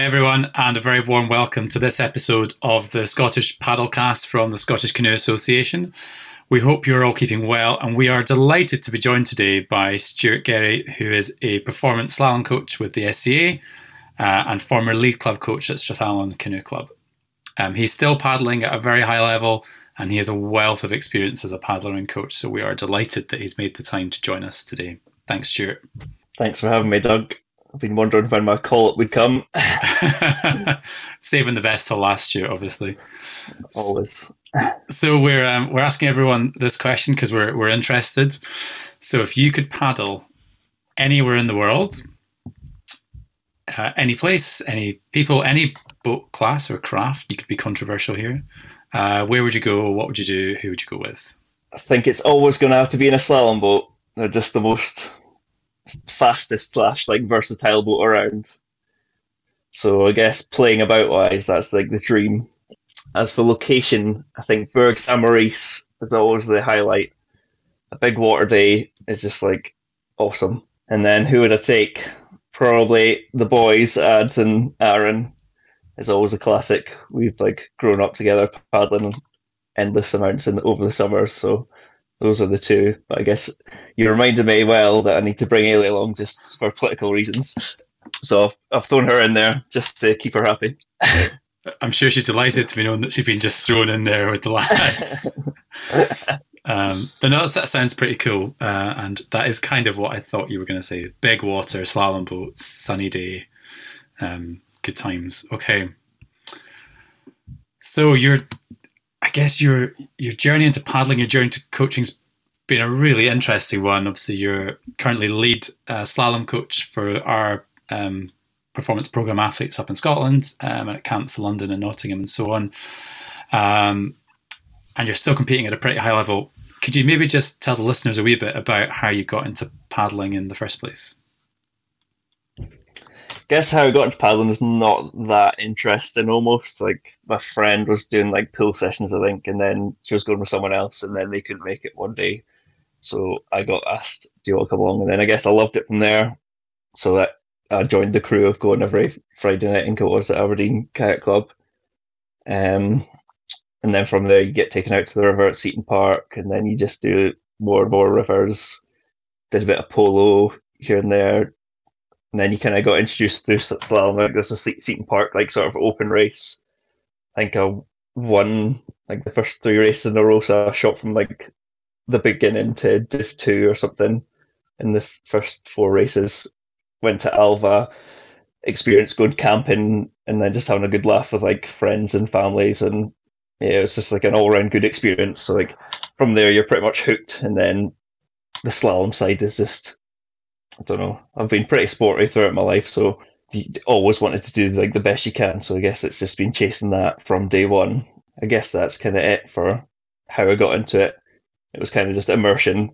Hi, everyone, and a very warm welcome to this episode of the Scottish Paddlecast from the Scottish Canoe Association. We hope you're all keeping well, and we are delighted to be joined today by Stuart Gerrie, who is a performance slalom coach with the SCA uh, and former lead club coach at Strathallan Canoe Club. Um, he's still paddling at a very high level, and he has a wealth of experience as a paddler and coach, so we are delighted that he's made the time to join us today. Thanks, Stuart. Thanks for having me, Doug. I've been wondering when my call up would come. Saving the best till last year, obviously. Always. So we're um, we're asking everyone this question because we're we're interested. So if you could paddle anywhere in the world, uh, any place, any people, any boat class or craft, you could be controversial here. Uh, where would you go? What would you do? Who would you go with? I think it's always going to have to be in a slalom boat. They're just the most fastest slash like versatile boat around. So I guess playing about wise, that's like the dream. As for location, I think Bourg Saint Maurice is always the highlight. A big water day is just like awesome. And then who would I take? Probably the boys, Ads and Aaron, It's always a classic. We've like grown up together paddling endless amounts in over the summers, so those are the two. But I guess you reminded me well that I need to bring Ailey along just for political reasons. So I've, I've thrown her in there just to keep her happy. I'm sure she's delighted to be known that she's been just thrown in there with the lads. um, but no, that sounds pretty cool. Uh, and that is kind of what I thought you were going to say. Big water, slalom boat, sunny day, um, good times. Okay. So you're I guess your your journey into paddling, your journey to coaching's been a really interesting one. Obviously, you're currently lead uh, slalom coach for our um, performance program athletes up in Scotland um, and at camps in London and Nottingham and so on. Um, and you're still competing at a pretty high level. Could you maybe just tell the listeners a wee bit about how you got into paddling in the first place? Guess how I got into paddling is not that interesting. Almost like my friend was doing like pool sessions, I think, and then she was going with someone else, and then they couldn't make it one day, so I got asked, "Do you want to come along?" And then I guess I loved it from there. So that I joined the crew of going every Friday night. I think it was at Aberdeen Kayak Club. Um, and then from there you get taken out to the river at Seaton Park, and then you just do more and more rivers. Did a bit of polo here and there, and then you kind of got introduced through slalom. Like there's a Seaton Park like sort of open race. I think I won like the first three races in a row, so I shot from like the beginning to Div two or something in the first four races. Went to Alva, experienced going camping, and then just having a good laugh with like friends and families, and yeah, it was just like an all round good experience. So like from there, you're pretty much hooked, and then the slalom side is just I don't know. I've been pretty sporty throughout my life, so always wanted to do like the best you can. So I guess it's just been chasing that from day one. I guess that's kind of it for how I got into it. It was kind of just immersion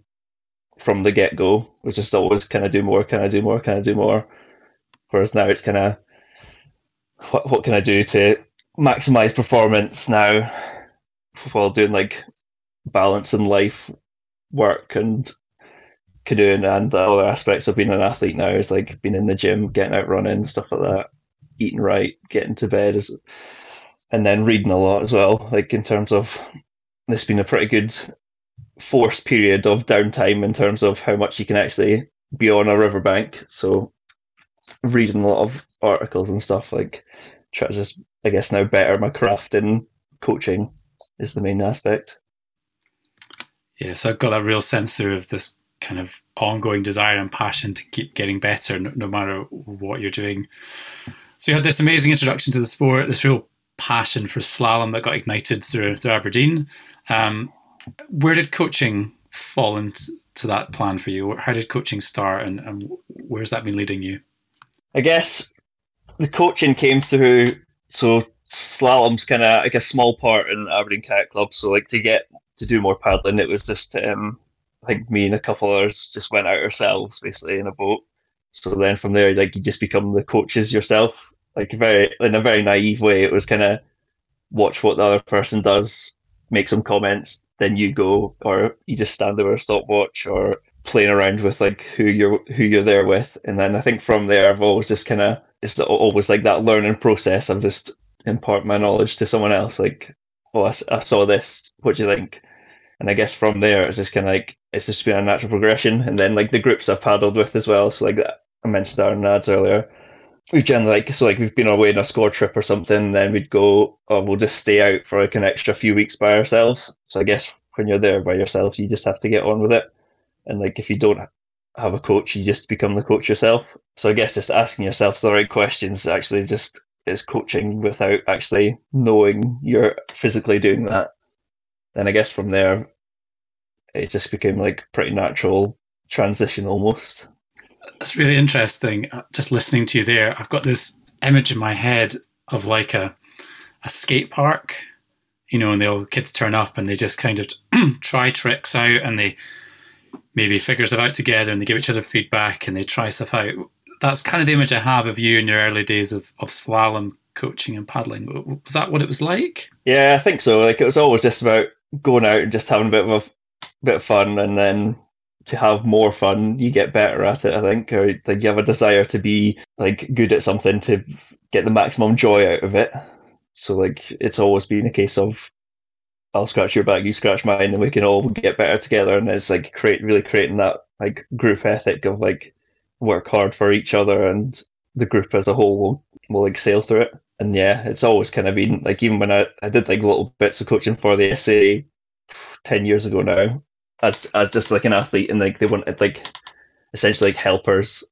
from the get go. It was just always kind of do more, kind of do more, kind of do more. Whereas now it's kind of what, what can I do to maximize performance now while doing like balance in life, work, and canoeing and the other aspects of being an athlete now is like being in the gym, getting out running, stuff like that, eating right, getting to bed, is, and then reading a lot as well. Like in terms of this been a pretty good forced period of downtime in terms of how much you can actually be on a riverbank. So reading a lot of articles and stuff like try to just I guess now better my craft in coaching is the main aspect. Yeah, so I've got that real sense through of this kind of ongoing desire and passion to keep getting better no, no matter what you're doing. So you had this amazing introduction to the sport, this real passion for slalom that got ignited through, through Aberdeen. Um, where did coaching fall into that plan for you? How did coaching start and, and where's that been leading you? I guess the coaching came through, so slalom's kind of like a small part in Aberdeen Kayak Club. So like to get to do more paddling, it was just um, I think me and a couple of others just went out ourselves basically in a boat. So then from there, like you just become the coaches yourself, like very in a very naive way. It was kind of watch what the other person does, make some comments, then you go, or you just stand there with a stopwatch, or playing around with like who you're who you're there with, and then I think from there I've always just kind of it's always like that learning process. I'm just impart my knowledge to someone else. Like, oh, I, I saw this. What do you think? And I guess from there it's just kind of like it's just been a natural progression. And then like the groups I've paddled with as well. So like I mentioned our Nads earlier. We generally like so like we've been away on a score trip or something, then we'd go, oh, we'll just stay out for like an extra few weeks by ourselves. So I guess when you're there by yourself, you just have to get on with it. And like if you don't have a coach, you just become the coach yourself. So I guess just asking yourself the right questions actually just is coaching without actually knowing you're physically doing that. Then I guess from there, it just became like pretty natural transition almost. That's really interesting. Uh, just listening to you there, I've got this image in my head of like a a skate park, you know, and the old kids turn up and they just kind of try tricks out and they maybe figure stuff out together and they give each other feedback and they try stuff out. That's kind of the image I have of you in your early days of, of slalom coaching and paddling. Was that what it was like? Yeah, I think so. Like it was always just about going out and just having a bit of a bit of fun and then to have more fun, you get better at it. I think, or like you have a desire to be like good at something to get the maximum joy out of it. So like it's always been a case of I'll scratch your back, you scratch mine, and we can all get better together. And it's like create really creating that like group ethic of like work hard for each other, and the group as a whole will will like sail through it. And yeah, it's always kind of been like even when I, I did like little bits of coaching for the SA ten years ago now, as as just like an athlete, and like they wanted like essentially like helpers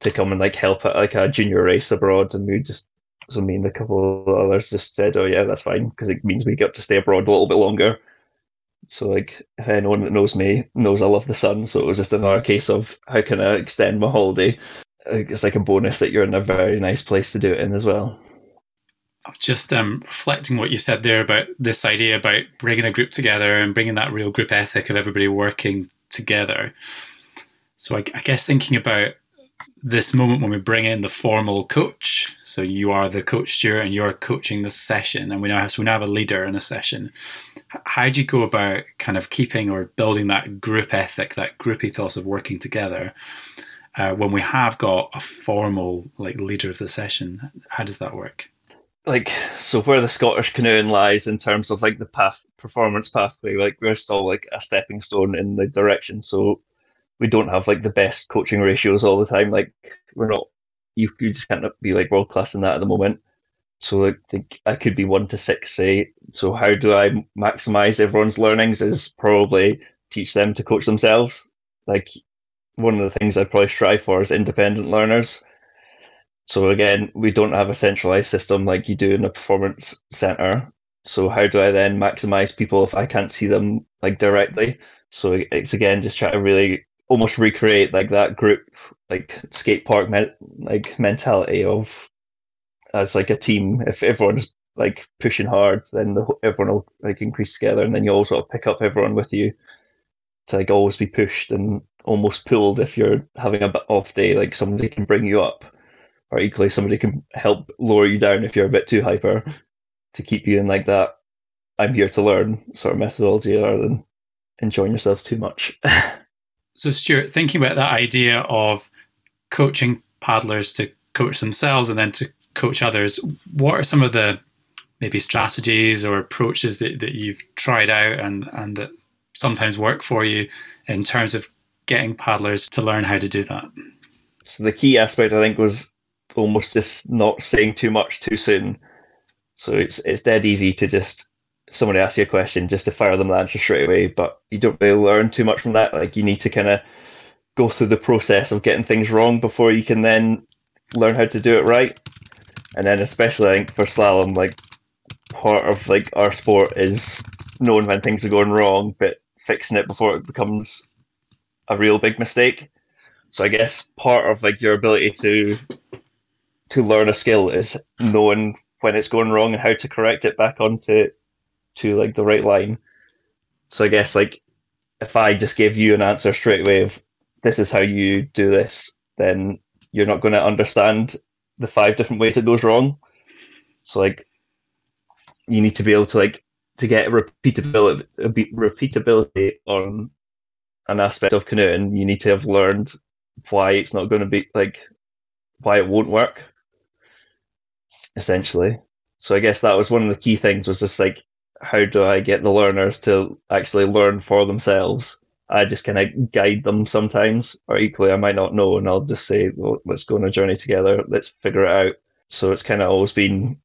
to come and like help at like a junior race abroad, and we just so me and a couple of others just said, "Oh yeah, that's fine," because it means we get to stay abroad a little bit longer. So like anyone that knows me knows I love the sun. So it was just another case of how can I extend my holiday? It's like a bonus that you're in a very nice place to do it in as well. Just um, reflecting what you said there about this idea about bringing a group together and bringing that real group ethic of everybody working together. So I, I guess thinking about this moment when we bring in the formal coach. So you are the coach, Stuart, and you're coaching the session, and we now have so we now have a leader in a session. How do you go about kind of keeping or building that group ethic, that group ethos of working together, uh, when we have got a formal like leader of the session? How does that work? Like so, where the Scottish canoeing lies in terms of like the path performance pathway, like we're still like a stepping stone in the direction. So we don't have like the best coaching ratios all the time. Like we're not, you, you just can't be like world class in that at the moment. So like the, I could be one to six, say. So how do I maximize everyone's learnings? Is probably teach them to coach themselves. Like one of the things I'd probably strive for is independent learners. So again, we don't have a centralized system like you do in a performance center. So how do I then maximize people if I can't see them like directly? So it's again just try to really almost recreate like that group like skate park me- like mentality of as like a team if everyone's like pushing hard then the, everyone will like increase together and then you'll sort of pick up everyone with you to like always be pushed and almost pulled if you're having a bit off day like somebody can bring you up or equally somebody can help lower you down if you're a bit too hyper to keep you in like that i'm here to learn sort of methodology rather than enjoying yourselves too much So, Stuart, thinking about that idea of coaching paddlers to coach themselves and then to coach others, what are some of the maybe strategies or approaches that, that you've tried out and, and that sometimes work for you in terms of getting paddlers to learn how to do that? So, the key aspect I think was almost just not saying too much too soon. So, it's, it's dead easy to just somebody asks you a question just to fire them the answer straight away, but you don't really learn too much from that. Like you need to kind of go through the process of getting things wrong before you can then learn how to do it right. And then especially I think for slalom, like part of like our sport is knowing when things are going wrong, but fixing it before it becomes a real big mistake. So I guess part of like your ability to to learn a skill is hmm. knowing when it's going wrong and how to correct it back onto to like the right line. So I guess like if I just give you an answer straight away of this is how you do this, then you're not going to understand the five different ways it goes wrong. So like you need to be able to like to get repeatability repeatability on an aspect of canoeing, you need to have learned why it's not going to be like why it won't work. Essentially, so I guess that was one of the key things was just like how do I get the learners to actually learn for themselves? I just kind of guide them sometimes, or equally I might not know, and I'll just say, well, let's go on a journey together, let's figure it out. So it's kind of always been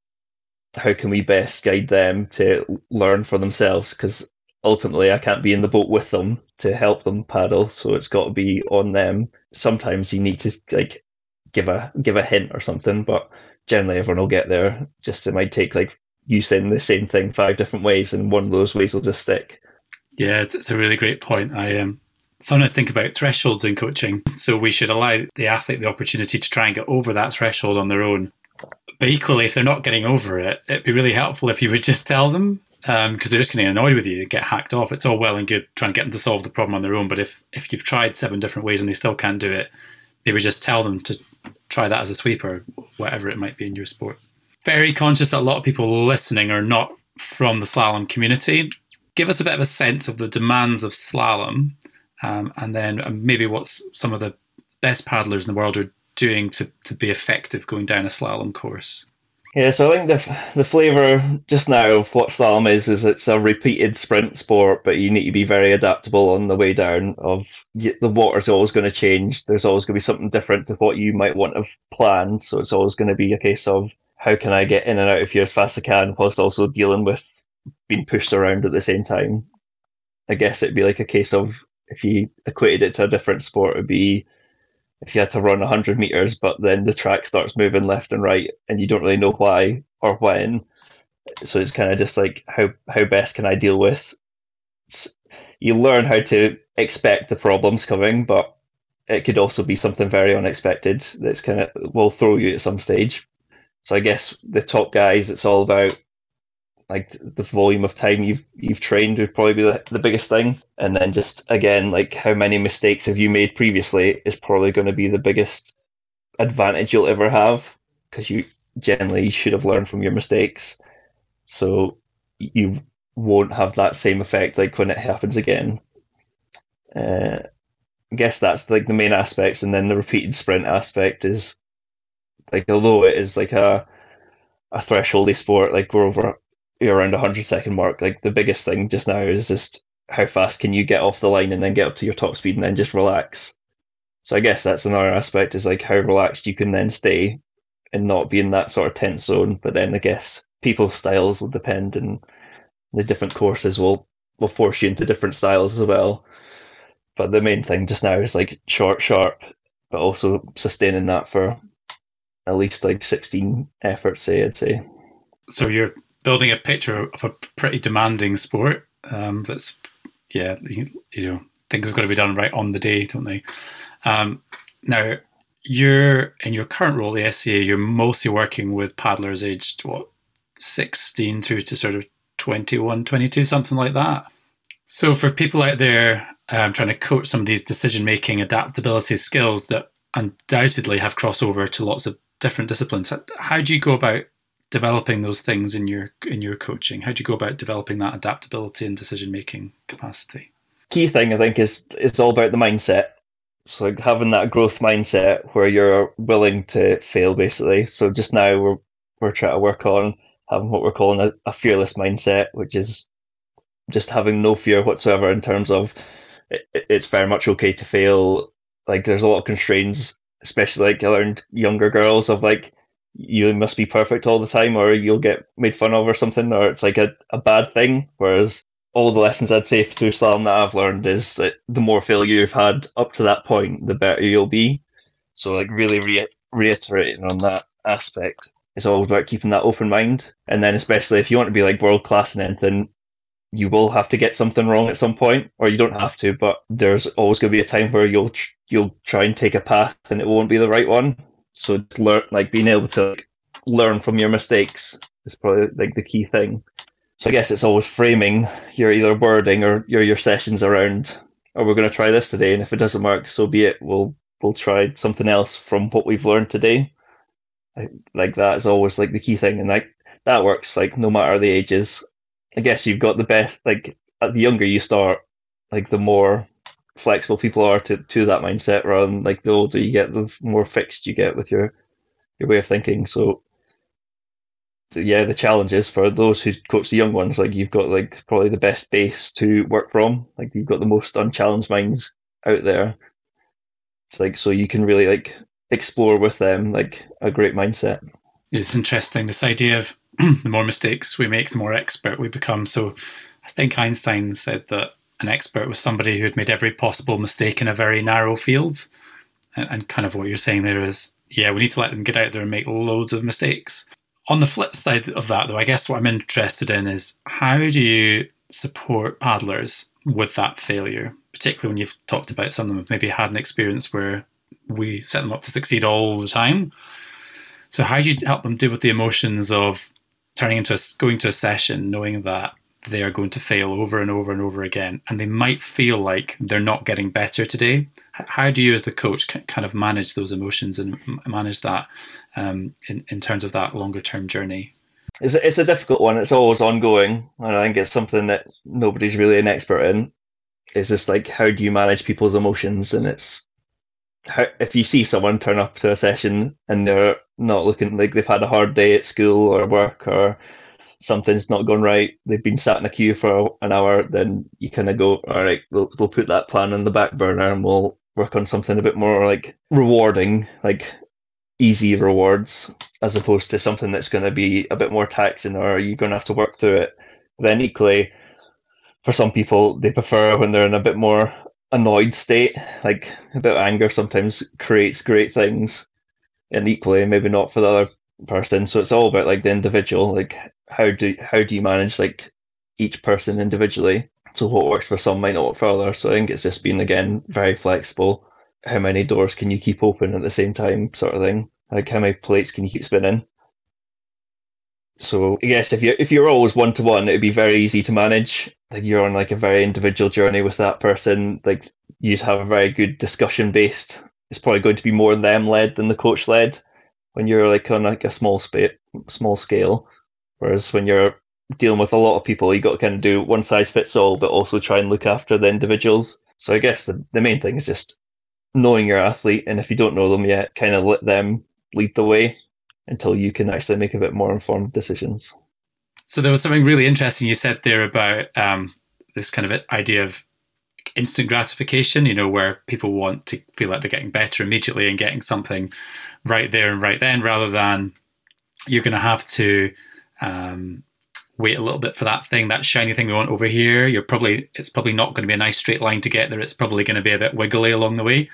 how can we best guide them to learn for themselves? Because ultimately, I can't be in the boat with them to help them paddle, so it's got to be on them. Sometimes you need to like give a give a hint or something, but generally everyone will get there. Just it might take like you saying the same thing five different ways, and one of those ways will just stick. Yeah, it's, it's a really great point. I um, sometimes think about thresholds in coaching. So we should allow the athlete the opportunity to try and get over that threshold on their own. But equally, if they're not getting over it, it'd be really helpful if you would just tell them because um, they're just getting annoyed with you, get hacked off. It's all well and good trying to get them to solve the problem on their own, but if if you've tried seven different ways and they still can't do it, maybe just tell them to try that as a sweeper, whatever it might be in your sport very conscious that a lot of people listening are not from the slalom community. Give us a bit of a sense of the demands of slalom, um, and then um, maybe what some of the best paddlers in the world are doing to, to be effective going down a slalom course. Yeah, so I think the the flavour just now of what slalom is is it's a repeated sprint sport, but you need to be very adaptable on the way down. Of the water's always going to change. There's always going to be something different to what you might want to have planned. So it's always going to be a case of how can I get in and out of here as fast as I can whilst also dealing with being pushed around at the same time. I guess it'd be like a case of if you equated it to a different sport, it'd be if you had to run 100 meters, but then the track starts moving left and right and you don't really know why or when. So it's kind of just like how, how best can I deal with. You learn how to expect the problems coming, but it could also be something very unexpected that's kind of will throw you at some stage. So I guess the top guys, it's all about like the volume of time you've you've trained would probably be the, the biggest thing, and then just again like how many mistakes have you made previously is probably going to be the biggest advantage you'll ever have because you generally should have learned from your mistakes, so you won't have that same effect like when it happens again. Uh, I guess that's like the main aspects, and then the repeated sprint aspect is like although it is like a a thresholdy sport, like we're over around a hundred second mark. Like the biggest thing just now is just how fast can you get off the line and then get up to your top speed and then just relax. So I guess that's another aspect is like how relaxed you can then stay and not be in that sort of tense zone. But then I guess people's styles will depend and the different courses will will force you into different styles as well. But the main thing just now is like short, sharp, but also sustaining that for at least like 16 efforts, say, I'd say. So you're building a picture of a pretty demanding sport um, that's, yeah, you, know, things have got to be done right on the day, don't they? Um, now, you're in your current role, the SCA, you're mostly working with paddlers aged, what, 16 through to sort of 21, 22, something like that. So for people out there um, trying to coach some of these decision making adaptability skills that undoubtedly have crossover to lots of different disciplines. How do you go about developing those things in your in your coaching? How do you go about developing that adaptability and decision making capacity? Key thing I think is it's all about the mindset. So having that growth mindset where you're willing to fail basically. So just now we're we're trying to work on having what we're calling a, a fearless mindset, which is just having no fear whatsoever in terms of it, it's very much okay to fail. Like there's a lot of constraints especially like around younger girls of like you must be perfect all the time or you'll get made fun of or something or it's like a, a bad thing. Whereas all the lessons i'd say through slalom that i've learned is that the more failure you've had up to that point the better you'll be. So like really re- reiterating on that aspect it's all about keeping that open mind. And then especially if you want to be like world class in anything you will have to get something wrong at some point, or you don't have to, but there's always going to be a time where you'll tr- you'll try and take a path and it won't be the right one. So it's learn like being able to like, learn from your mistakes is probably like the key thing. So I guess it's always framing your either wording or your your sessions around. Oh, we're going to try this today, and if it doesn't work, so be it. We'll we'll try something else from what we've learned today. like that is always like the key thing, and like that works like no matter the ages I guess you've got the best. Like the younger you start, like the more flexible people are to, to that mindset rather than like the older you get, the more fixed you get with your your way of thinking. So, so yeah, the challenge is for those who coach the young ones, like you've got like probably the best base to work from. Like you've got the most unchallenged minds out there. It's like so you can really like explore with them like a great mindset. It's interesting this idea of the more mistakes we make, the more expert we become. So I think Einstein said that an expert was somebody who had made every possible mistake in a very narrow field. And, and kind of what you're saying there is, yeah, we need to let them get out there and make loads of mistakes. On the flip side of that, though, I guess what I'm interested in is how do you support paddlers with that failure, particularly when you've talked about some of them have maybe had an experience where we set them up to succeed all the time. So how do you help them deal with the emotions of turning into a, going to a session knowing that they are going to fail over and over and over again, and they might feel like they're not getting better today. How do you, as the coach, kind of manage those emotions and manage that um, in in terms of that longer term journey? It's a, it's a difficult one. It's always ongoing, and I think it's something that nobody's really an expert in. It's just like how do you manage people's emotions, and it's how, if you see someone turn up to a session and they're not looking like they've had a hard day at school or work or something's not gone right, they've been sat in a queue for an hour, then you kind of go, all right, we'll, we'll put that plan on the back burner and we'll work on something a bit more like rewarding, like easy rewards, as opposed to something that's going to be a bit more taxing or you're going to have to work through it. Then equally, for some people, they prefer when they're in a bit more annoyed state, like a bit of anger sometimes creates great things. And equally, maybe not for the other person. So it's all about like the individual, like how do how do you manage like each person individually? So what works for some might not work for others. So I think it's just being again very flexible. How many doors can you keep open at the same time, sort of thing? Like how many plates can you keep spinning? So I guess if you're if you're always one to one, it'd be very easy to manage. Like you're on like a very individual journey with that person. Like you'd have a very good discussion based. It's probably going to be more them led than the coach led when you're like on like a small spa- small scale. Whereas when you're dealing with a lot of people, you got to kind of do one size fits all, but also try and look after the individuals. So I guess the, the main thing is just knowing your athlete, and if you don't know them yet, kind of let them lead the way until you can actually make a bit more informed decisions. So there was something really interesting you said there about um, this kind of idea of instant gratification. You know, where people want to feel like they're getting better immediately and getting something right there and right then, rather than you're going to have to um, wait a little bit for that thing, that shiny thing we want over here. You're probably it's probably not going to be a nice straight line to get there. It's probably going to be a bit wiggly along the way.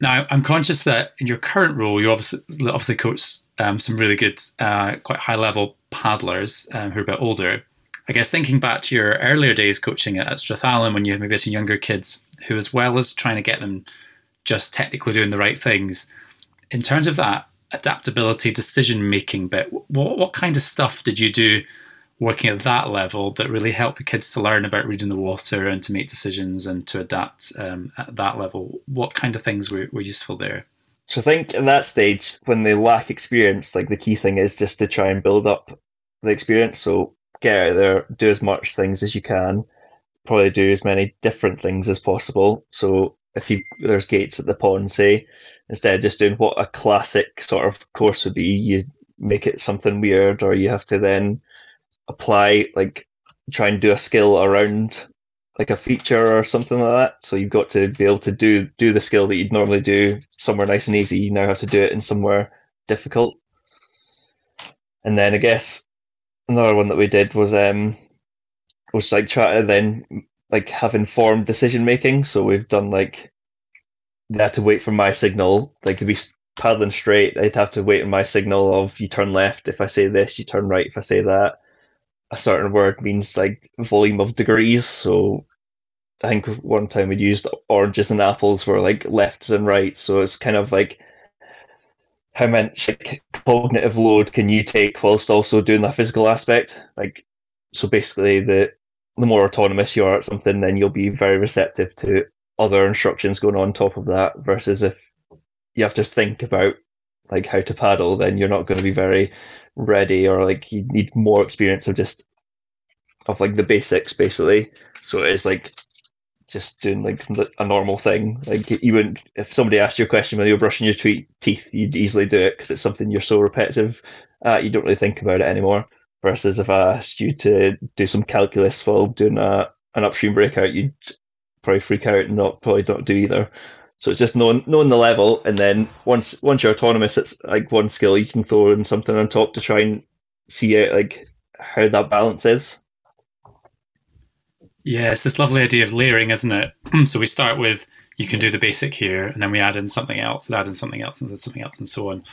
Now, I'm conscious that in your current role, you obviously obviously coach um, some really good, uh, quite high level paddlers um, who are a bit older. I guess thinking back to your earlier days coaching at Strathallan when you had maybe some younger kids who, as well as trying to get them just technically doing the right things, in terms of that, adaptability, decision making bit. What what kind of stuff did you do working at that level that really helped the kids to learn about reading the water and to make decisions and to adapt um, at that level? What kind of things were, were useful there? So I think in that stage, when they lack experience, like the key thing is just to try and build up the experience. So get out there, do as much things as you can, probably do as many different things as possible. So if you there's gates at the pond, say, instead of just doing what a classic sort of course would be, you make it something weird, or you have to then apply like try and do a skill around like a feature or something like that. So you've got to be able to do do the skill that you'd normally do somewhere nice and easy. You now have to do it in somewhere difficult. And then I guess another one that we did was um was like try to then like have informed decision making. So we've done like they had to wait for my signal. Like to be paddling straight, they'd have to wait on my signal of you turn left if I say this, you turn right if I say that. A certain word means like volume of degrees. So I think one time we'd used oranges and apples were like lefts and rights. So it's kind of like how much like cognitive load can you take whilst also doing that physical aspect? Like so basically the the more autonomous you are at something, then you'll be very receptive to other instructions going on top of that versus if you have to think about like how to paddle then you're not going to be very ready or like you need more experience of just of like the basics basically so it's like just doing like a normal thing. Like you wouldn't, if somebody asked you a question when you're brushing your teeth, you'd easily do it because it's something you're so repetitive at, you don't really think about it anymore. Versus if I asked you to do some calculus while doing a, an upstream breakout, you'd probably freak out and not probably not do either. So it's just knowing knowing the level, and then once once you're autonomous, it's like one skill you can throw in something on top to try and see it like how that balance is. Yeah, it's this lovely idea of layering, isn't it? so we start with you can do the basic here, and then we add in something else, and add in something else, and then something else, and so on,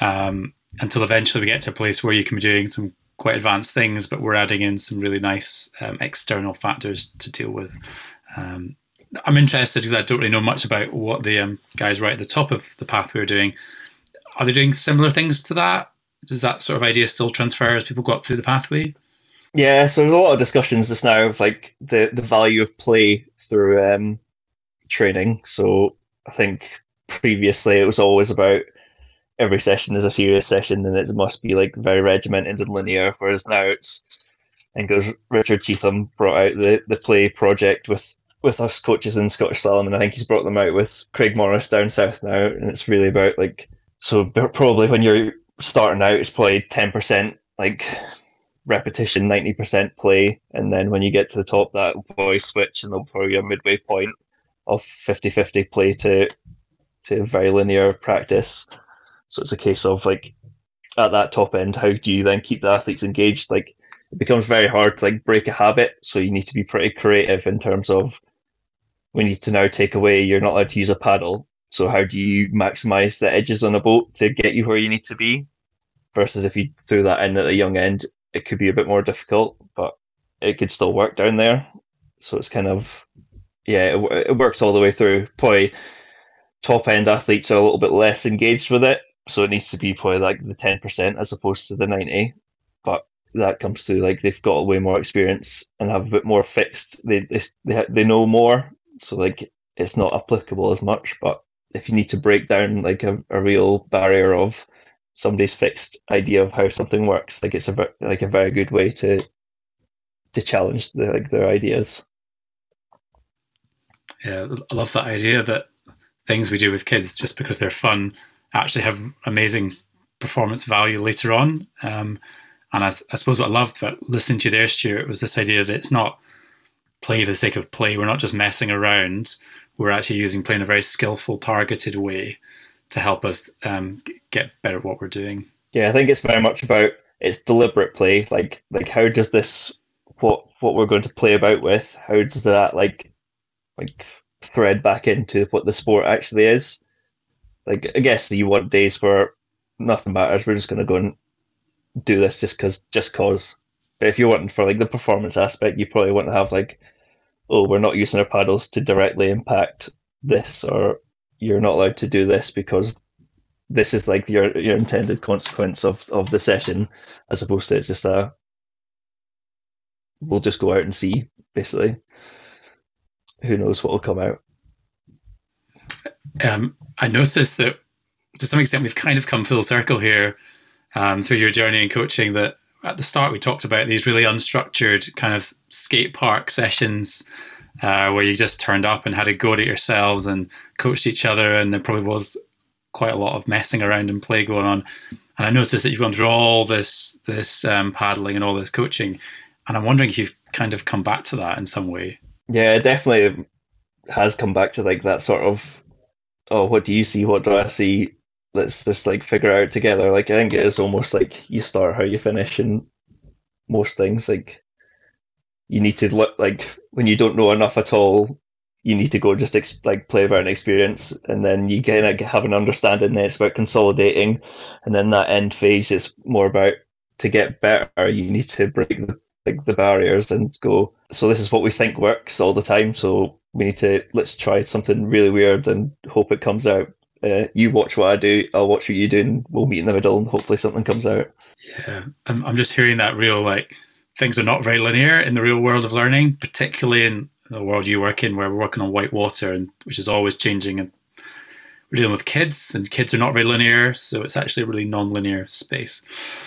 um, until eventually we get to a place where you can be doing some quite advanced things, but we're adding in some really nice um, external factors to deal with. Um, I'm interested because I don't really know much about what the um, guys right at the top of the pathway are doing. Are they doing similar things to that? Does that sort of idea still transfer as people go up through the pathway? Yeah, so there's a lot of discussions just now of like the, the value of play through um, training. So I think previously it was always about every session is a serious session and it must be like very regimented and linear. Whereas now it's, I think it was Richard Cheetham brought out the, the play project with with us coaches in Scottish Slalom, and I think he's brought them out with Craig Morris down south now, and it's really about like so probably when you're starting out, it's probably ten percent like repetition, 90% play. And then when you get to the top, that probably switch and there'll probably a midway point of 50 50 play to, to very linear practice. So it's a case of like at that top end, how do you then keep the athletes engaged? Like it becomes very hard to like break a habit. So you need to be pretty creative in terms of we need to now take away you're not allowed to use a paddle. So how do you maximize the edges on a boat to get you where you need to be? Versus if you threw that in at a young end, it could be a bit more difficult, but it could still work down there. So it's kind of yeah, it, it works all the way through. Probably top end athletes are a little bit less engaged with it, so it needs to be probably like the ten percent as opposed to the ninety. But that comes to like they've got way more experience and have a bit more fixed. They they they know more, so like it's not applicable as much. But if you need to break down like a, a real barrier of somebody's fixed idea of how something works. Like it's a like a very good way to to challenge the, like their ideas. Yeah, I love that idea that things we do with kids just because they're fun actually have amazing performance value later on. Um, and I, I, suppose what I loved about listening to you there, Stuart, was this idea that it's not play for the sake of play. We're not just messing around. We're actually using play in a very skillful, targeted way to help us um, get better at what we're doing. Yeah, I think it's very much about it's deliberate play. Like like how does this what what we're going to play about with? How does that like like thread back into what the sport actually is? Like I guess you want days where nothing matters. We're just going to go and do this just because just cause. But if you're wanting for like the performance aspect, you probably want to have like, oh, we're not using our paddles to directly impact this, or you're not allowed to do this because this is like your your intended consequence of of the session, as opposed to it's just a we'll just go out and see basically. Who knows what will come out? Um, I noticed that to some extent we've kind of come full circle here um, through your journey in coaching. That at the start we talked about these really unstructured kind of skate park sessions uh, where you just turned up and had a go at yourselves and coached each other, and there probably was quite a lot of messing around and play going on. And I noticed that you've gone through all this this um, paddling and all this coaching, and I'm wondering if you've kind of come back to that in some way. Yeah, definitely has come back to like that sort of, oh, what do you see? What do I see? Let's just like figure out together. Like I think it is almost like you start how you finish, and most things like you need to look like when you don't know enough at all you need to go just ex- like play about an experience. And then you kind of have an understanding and it's about consolidating. And then that end phase is more about to get better you need to break the like the barriers and go so this is what we think works all the time. So we need to let's try something really weird and hope it comes out uh, you watch what i do i'll watch what you do and we'll meet in the middle and hopefully something comes out yeah i'm, I'm just hearing that real like things are not very linear in the real world of learning, particularly in the world you work in, where we're working on white water, and which is always changing. And we're dealing with kids, and kids are not very linear, so it's actually a really non-linear space.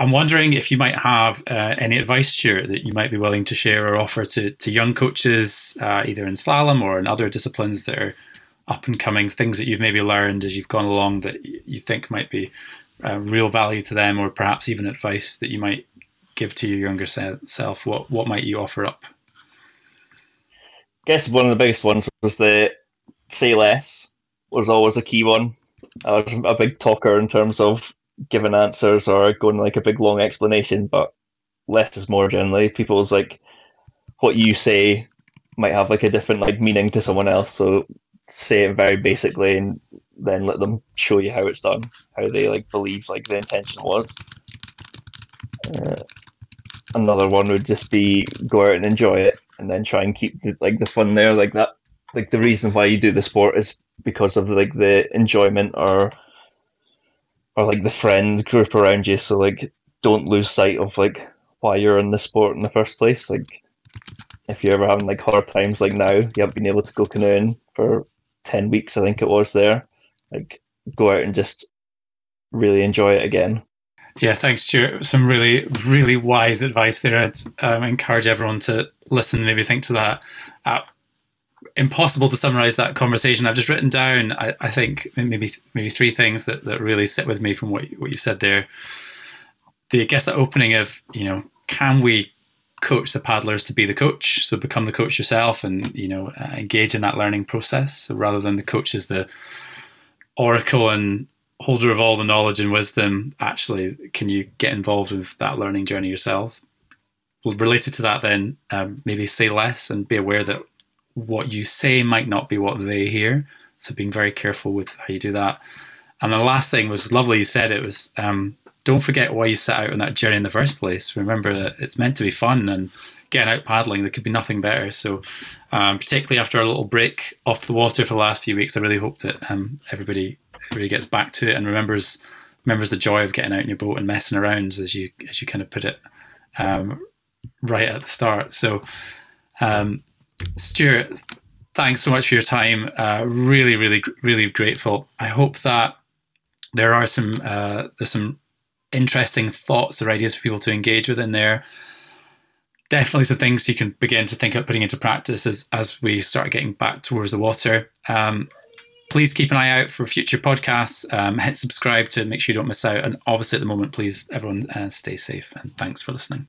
I'm wondering if you might have uh, any advice, Stuart, that you might be willing to share or offer to, to young coaches, uh, either in slalom or in other disciplines that are up and coming, things that you've maybe learned as you've gone along that you think might be uh, real value to them, or perhaps even advice that you might give to your younger self. What what might you offer up? I guess one of the biggest ones was the say less was always a key one. I was a big talker in terms of giving answers or going like a big long explanation, but less is more generally. People's like what you say might have like a different like meaning to someone else. So say it very basically and then let them show you how it's done, how they like believe like the intention was. Uh, another one would just be go out and enjoy it and then try and keep the, like the fun there like that like the reason why you do the sport is because of like the enjoyment or or like the friend group around you. So like don't lose sight of like why you're in the sport in the first place. Like if you're ever having like hard times like now, you haven't been able to go canoeing for ten weeks, I think it was there. Like go out and just really enjoy it again. Yeah, thanks, Stuart. Some really, really wise advice there. I'd um, encourage everyone to listen, maybe think to that. Uh, impossible to summarize that conversation. I've just written down, I, I, think, maybe maybe three things that, that really sit with me from what what you said there. The I guess the opening of you know, can we coach the paddlers to be the coach? So become the coach yourself, and you know, uh, engage in that learning process so rather than the coach is the oracle and holder of all the knowledge and wisdom. Actually, can you get involved with that learning journey yourselves? Well, related to that, then um, maybe say less and be aware that what you say might not be what they hear. So being very careful with how you do that. And the last thing was lovely. You said it was um, don't forget why you set out on that journey in the first place. Remember that it's meant to be fun and getting out paddling. There could be nothing better. So, um, particularly after a little break off the water for the last few weeks, I really hope that um, everybody everybody gets back to it and remembers remembers the joy of getting out in your boat and messing around, as you as you kind of put it um, right at the start. So, um, Stuart, thanks so much for your time. Uh, really, really, really grateful. I hope that there are some uh, there's some interesting thoughts or ideas for people to engage with in there. Definitely some things you can begin to think of putting into practice as as we start getting back towards the water. Um, please keep an eye out for future podcasts. Um, hit subscribe to make sure you don't miss out. And obviously, at the moment, please everyone uh, stay safe and thanks for listening.